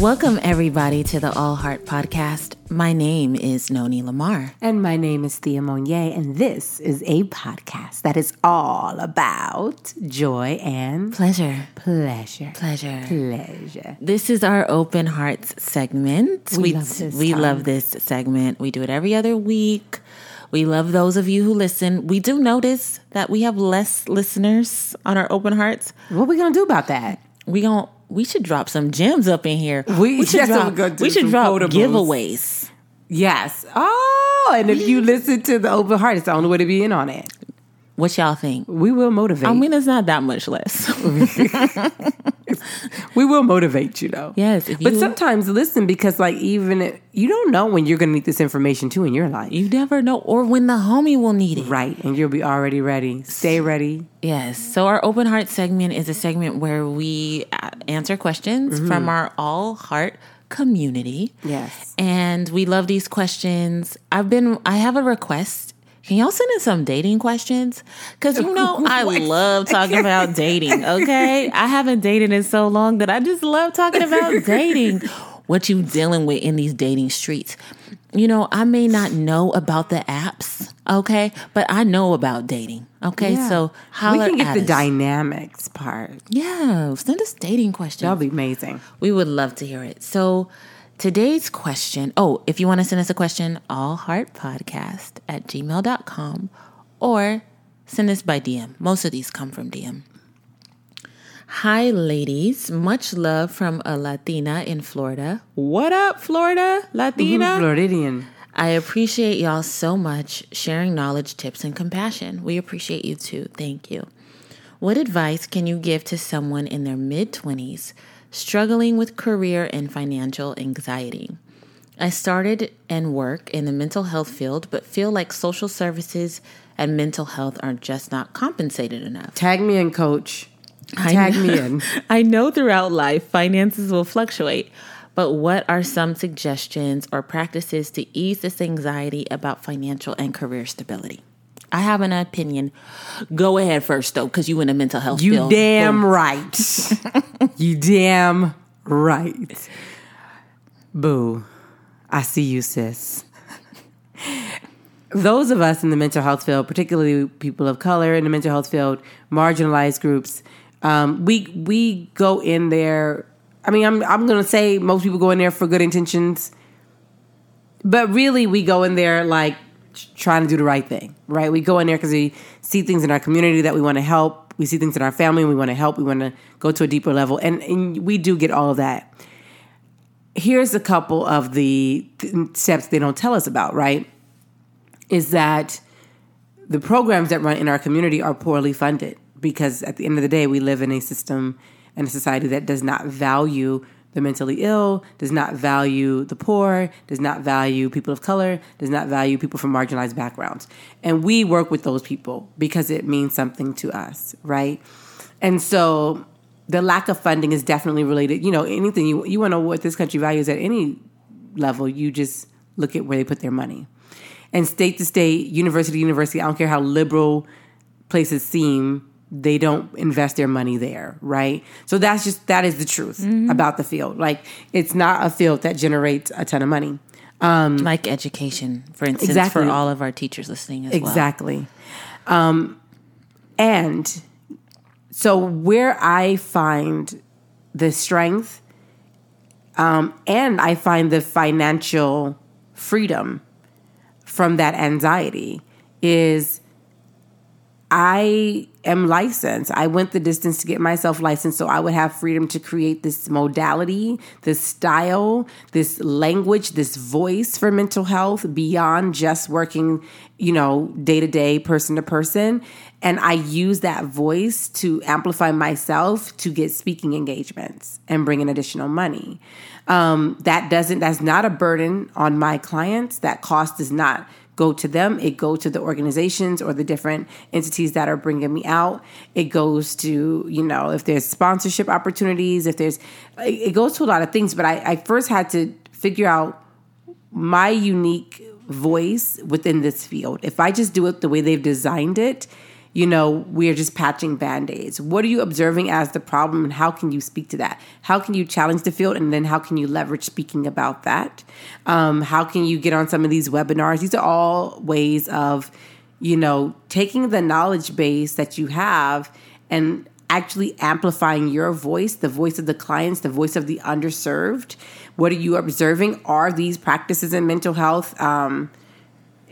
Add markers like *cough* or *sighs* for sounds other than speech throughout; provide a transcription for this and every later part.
Welcome, everybody, to the All Heart Podcast. My name is Noni Lamar. And my name is Thea Monier, and this is a podcast that is all about joy and Pleasure. pleasure. Pleasure. Pleasure. This is our open hearts segment. We love this we love this segment. We do it every other week. We love those of you who listen. We do notice that we have less listeners on our open hearts. What are we gonna do about that? We gon' we should drop some gems up in here. We- should *laughs* drop, we should some drop quotables. giveaways. Yes. Oh, and if you *laughs* listen to the open heart, it's the only way to be in on it. What y'all think? We will motivate. I mean, it's not that much less. *laughs* we will motivate you though. yes, if But sometimes listen because like even if, you don't know when you're gonna need this information too in your life. you never know, or when the homie will need it. Right. And you'll be already ready. Stay ready. Yes. So our open heart segment is a segment where we uh, answer questions Mm-hmm. from our all heart community. Yes. And we love these questions. I've been I have a request. Can y'all send in some dating questions? Cause you know *laughs* I love talking about dating, okay? I haven't dated in so long that I just love talking about *laughs* dating. What you dealing with in these dating streets. You know, I may not know about the apps, okay? But I know about dating. Okay. Yeah. So holler we can get the us. dynamics part. Yeah, send us dating questions. That'll be amazing. we would love to hear it. So today's question, oh, if you want to send us a question, allheartpodcast at gmail.com or send us by DM. Most of these come from DM. Hi, ladies. Much love from a Latina in Florida. What up, Florida? Latina? Floridian. I appreciate y'all so much sharing knowledge, tips, and compassion. We appreciate you too. Thank you. What advice can you give to someone in their mid 20s struggling with career and financial anxiety? I started and work in the mental health field, but feel like social services and mental health are just not compensated enough. Tag me in, coach. Tag know- me in. *laughs* I know throughout life finances will fluctuate, but what are some suggestions or practices to ease this anxiety about financial and career stability? I have an opinion. Go ahead first, though, because you in the mental health You field. damn right. *laughs* you damn right. Boo. I see you, sis. Those of us in the mental health field, particularly people of color in the mental health field, marginalized groups, um, we we go in there. I mean, I'm I'm gonna say most people go in there for good intentions, but really we go in there like trying to do the right thing, right? We go in there because we see things in our community that we want to help. We see things in our family and we want to help. We want to go to a deeper level, and, and we do get all of that. Here's a couple of the th- steps they don't tell us about, right? Is that the programs that run in our community are poorly funded because at the end of the day, we live in a system and a society that does not value the mentally ill, does not value the poor, does not value people of color, does not value people from marginalized backgrounds. And we work with those people because it means something to us, right? And so the lack of funding is definitely related. You know, anything you, you want to know what this country values at any level, you just look at where they put their money. And state to state, university to university, I don't care how liberal places seem, they don't invest their money there, right? So that's just that is the truth about the field. Like it's not a field that generates a ton of money. Um, like education, for instance, Exactly. for all of our teachers listening as well. Exactly. Um, and so where I find the strength um, and I find the financial freedom from that anxiety is I am licensed. I went the distance to get myself licensed so I would have freedom to create this modality, this style, this language, this voice for mental health beyond just working, you know, day to day, person to person. And I use that voice to amplify myself to get speaking engagements and bring in additional money. Um, that doesn't, that's not a burden on my clients. That cost is not go to them. It goes to the organizations or the different entities that are bringing me out. It goes to, you know, if there's sponsorship opportunities, if there's, it goes to a lot of things. But I, I first had to figure out my unique voice within this field. If I just do it the way they've designed it, you know, we're just patching band aids. What are you observing as the problem and how can you speak to that? How can you challenge the field and then how can you leverage speaking about that? Um, how can you get on some of these webinars? These are all ways of, you know, taking the knowledge base that you have and actually amplifying your voice, the voice of the clients, the voice of the underserved. What are you observing? Are these practices in mental health um,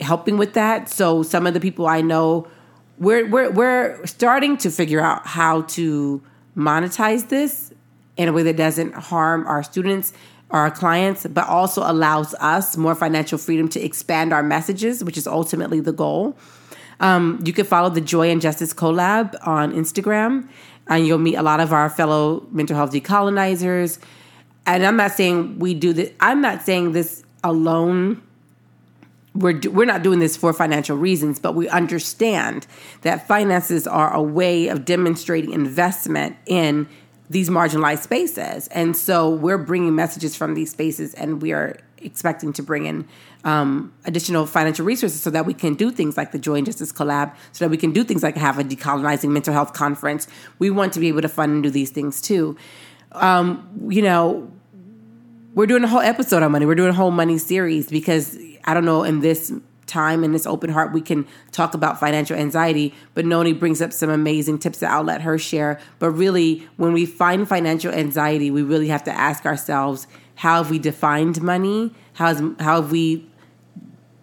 helping with that? So, some of the people I know we're we're we're starting to figure out how to monetize this in a way that doesn't harm our students our clients but also allows us more financial freedom to expand our messages which is ultimately the goal. Um, you can follow the joy and justice collab on instagram and you'll meet a lot of our fellow mental health decolonizers. And i'm not saying we do this i'm not saying this alone we're we're not doing this for financial reasons, but we understand that finances are a way of demonstrating investment in these marginalized spaces, and so we're bringing messages from these spaces, and we are expecting to bring in um, additional financial resources so that we can do things like the Joy and Justice Collab, so that we can do things like have a decolonizing mental health conference. We want to be able to fund and do these things too. Um, you know, we're doing a whole episode on money. We're doing a whole money series because I don't know, in this time in this open heart we can talk about financial anxiety but noni brings up some amazing tips that i'll let her share. But really when we find financial anxiety we really have to ask ourselves how have we defined money? How's how have we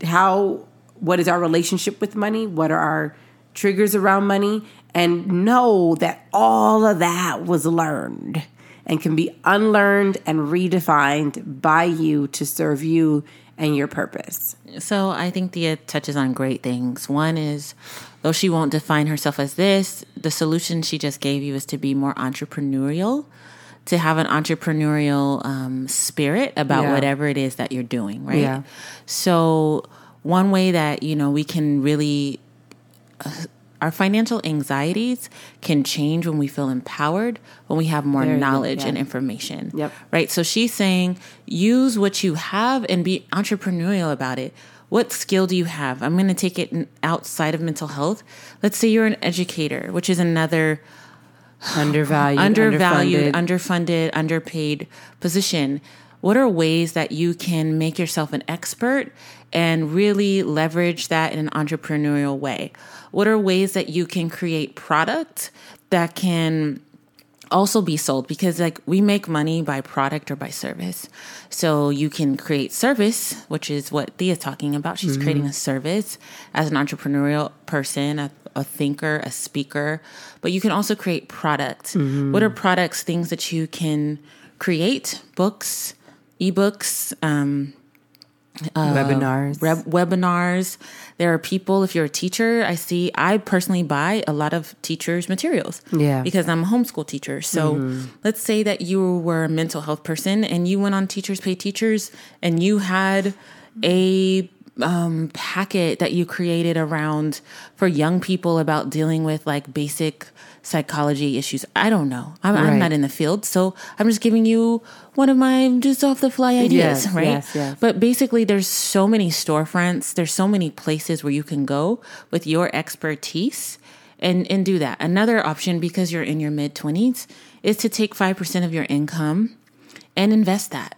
how what is our relationship with money? What are our triggers around money? And know that all of that was learned and can be unlearned and redefined by you to serve you and your purpose. So I think Thea touches on great things. One is, though she won't define herself as this, the solution she just gave you is to be more entrepreneurial, to have an entrepreneurial um, spirit about yeah. whatever it is that you're doing, right? Yeah. So one way that you know we can really uh, our financial anxieties can change when we feel empowered, when we have more knowledge yeah. and information. Yep. Right. So she's saying use what you have and be entrepreneurial about it. What skill do you have? I'm going to take it outside of mental health. Let's say you're an educator, which is another *sighs* undervalued, undervalued, underfunded, underfunded underpaid position. What are ways that you can make yourself an expert and really leverage that in an entrepreneurial way? What are ways that you can create product that can also be sold because like we make money by product or by service. So you can create service, which is what Thea's talking about. She's mm-hmm. creating a service as an entrepreneurial person, a, a, thinker, a speaker, but you can also create product. Mm-hmm. What are products, things that you can create, books, ebooks, um, uh, webinars. webinars. There are people if you're a teacher i see i personally buy a lot of teachers materials yeah. because i'm a homeschool teacher. So mm-hmm. let's say that you were a mental health person and you went on teachers pay teachers and you had a um, packet that you created around for young people about dealing with like basic psychology issues. I don't know. I'm, right. I'm, not in the field, so I'm just giving you one of my just off the fly ideas, yes, right? Yes, yes. But basically, there's so many storefronts. There's so many places where you can go with your expertise and and do that. Another option, because you're in your mid twenties, is to take five percent of your income and invest that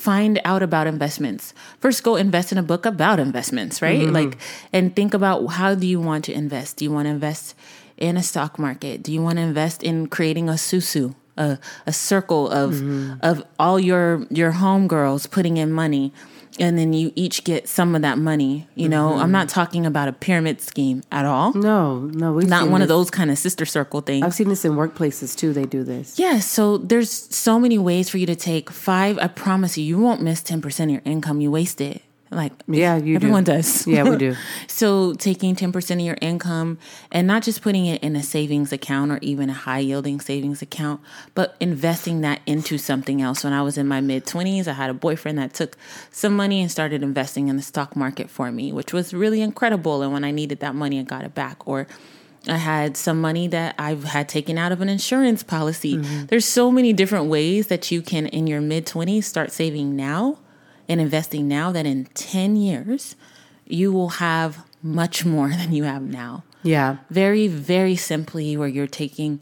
find out about investments. First, go invest in a book about investments, right? Mm-hmm. Like, and think about how do you want to invest? Do you want to invest in a stock market? Do you want to invest in creating a susu, a, a circle of mm-hmm. of all your your homegirls putting in money? And then you each get some of that money. You know, mm-hmm. I'm not talking about a pyramid scheme at all. No, no, we've not one this. of those kind of sister circle things. I've seen this in workplaces too. They do this. Yes. Yeah, so there's so many ways for you to take five. I promise you, you won't miss ten percent of your income. You waste it. Like yeah, you everyone do. does. *laughs* Yeah, we do. *laughs* so taking ten percent of your income and not just putting it in a savings account or even a high yielding savings account, but investing that into something else. When I was in my mid twenties, I had a boyfriend that took some money and started investing in the stock market for me, which was really incredible. And when I needed that money, I got it back. Or I had some money that I've had taken out of an insurance policy. Mm-hmm. There's so many different ways that you can, in your mid 20s, start saving now and investing now that in 10 years, you will have much more *laughs* than you have now. Yeah. Very, very simply, where you're taking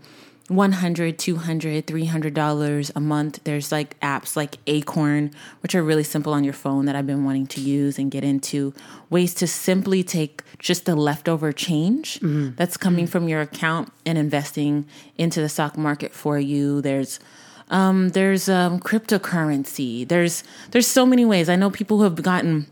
100 200 300 dollars a month there's like apps like acorn which are really simple on your phone that i've been wanting to use and get into ways to simply take just the leftover change mm-hmm. that's coming from your account and investing into the stock market for you there's um, there's um, cryptocurrency. There's there's so many ways. I know people who have gotten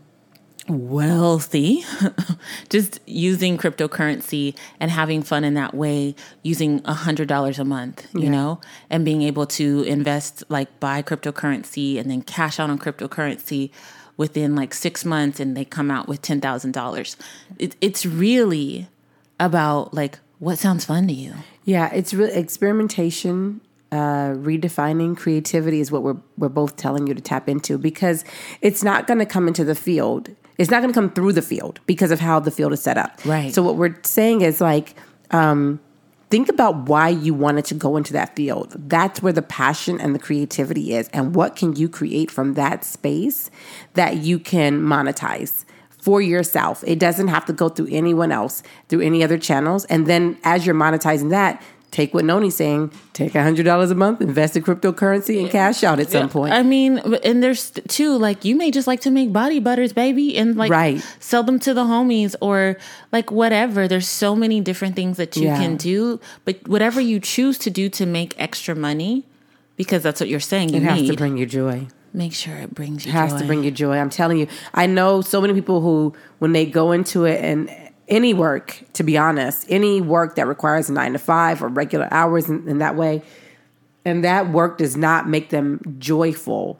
wealthy *laughs* just using cryptocurrency and having fun in that way using a hundred dollars a month you know and being able to invest like buy cryptocurrency and then cash out on cryptocurrency within like six months and they come out with ten thousand dollars. It's really about like what sounds fun to you. Yeah, it's really experimentation, uh, redefining creativity is what we're we're both telling you to tap into because it's not going to come into the field. It's not going to come through the field because of how the field is set up. Right. So what we're saying is like, um, think about why you wanted to go into that field. That's where the passion and the creativity is, and what can you create from that space that you can monetize for yourself. It doesn't have to go through anyone else, through any other channels. And then as you're monetizing that, take what Noni's saying, take $100 a month, invest in cryptocurrency, and cash out at some point. I mean, and there's too like you may just like to make body butters, baby, and like Right. sell them to the homies or like whatever. There's so many different things that you Yeah. can do, but whatever you choose to do to make extra money, because that's what you're saying you it has need. to bring you joy. make sure it brings you. It has joy. to bring you joy. I'm telling you. I know so many people who, when they go into it and any work, to be honest, any work that requires a nine to five or regular hours in, in that way, and that work does not make them joyful.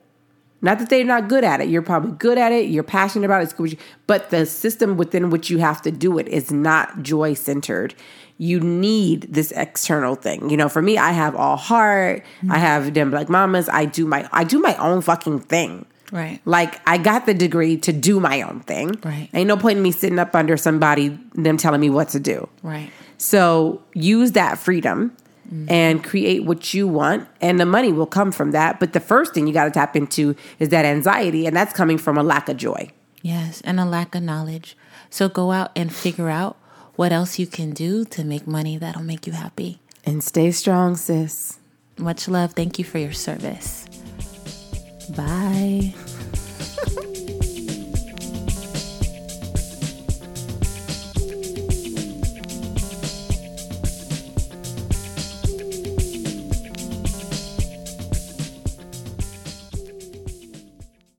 Not that they're not good at it. You're probably good at it. You're passionate about it. It's but the system within which you have to do it is not joy centered. You need this external thing. You know, for me, I have all heart. I have them black mamas. I do my I do my own fucking thing. Right. Like I got the degree to do my own thing. Right. Ain't no point in me sitting up under somebody them telling me what to do. Right. So use that freedom mm-hmm. and create what you want, and the money will come from that. But the first thing you got to tap into is that anxiety, and that's coming from a lack of joy. Yes, and a lack of knowledge. So go out and figure out what else you can do to make money that'll make you happy. And stay strong, sis. Much love. Thank you for your service. Bye.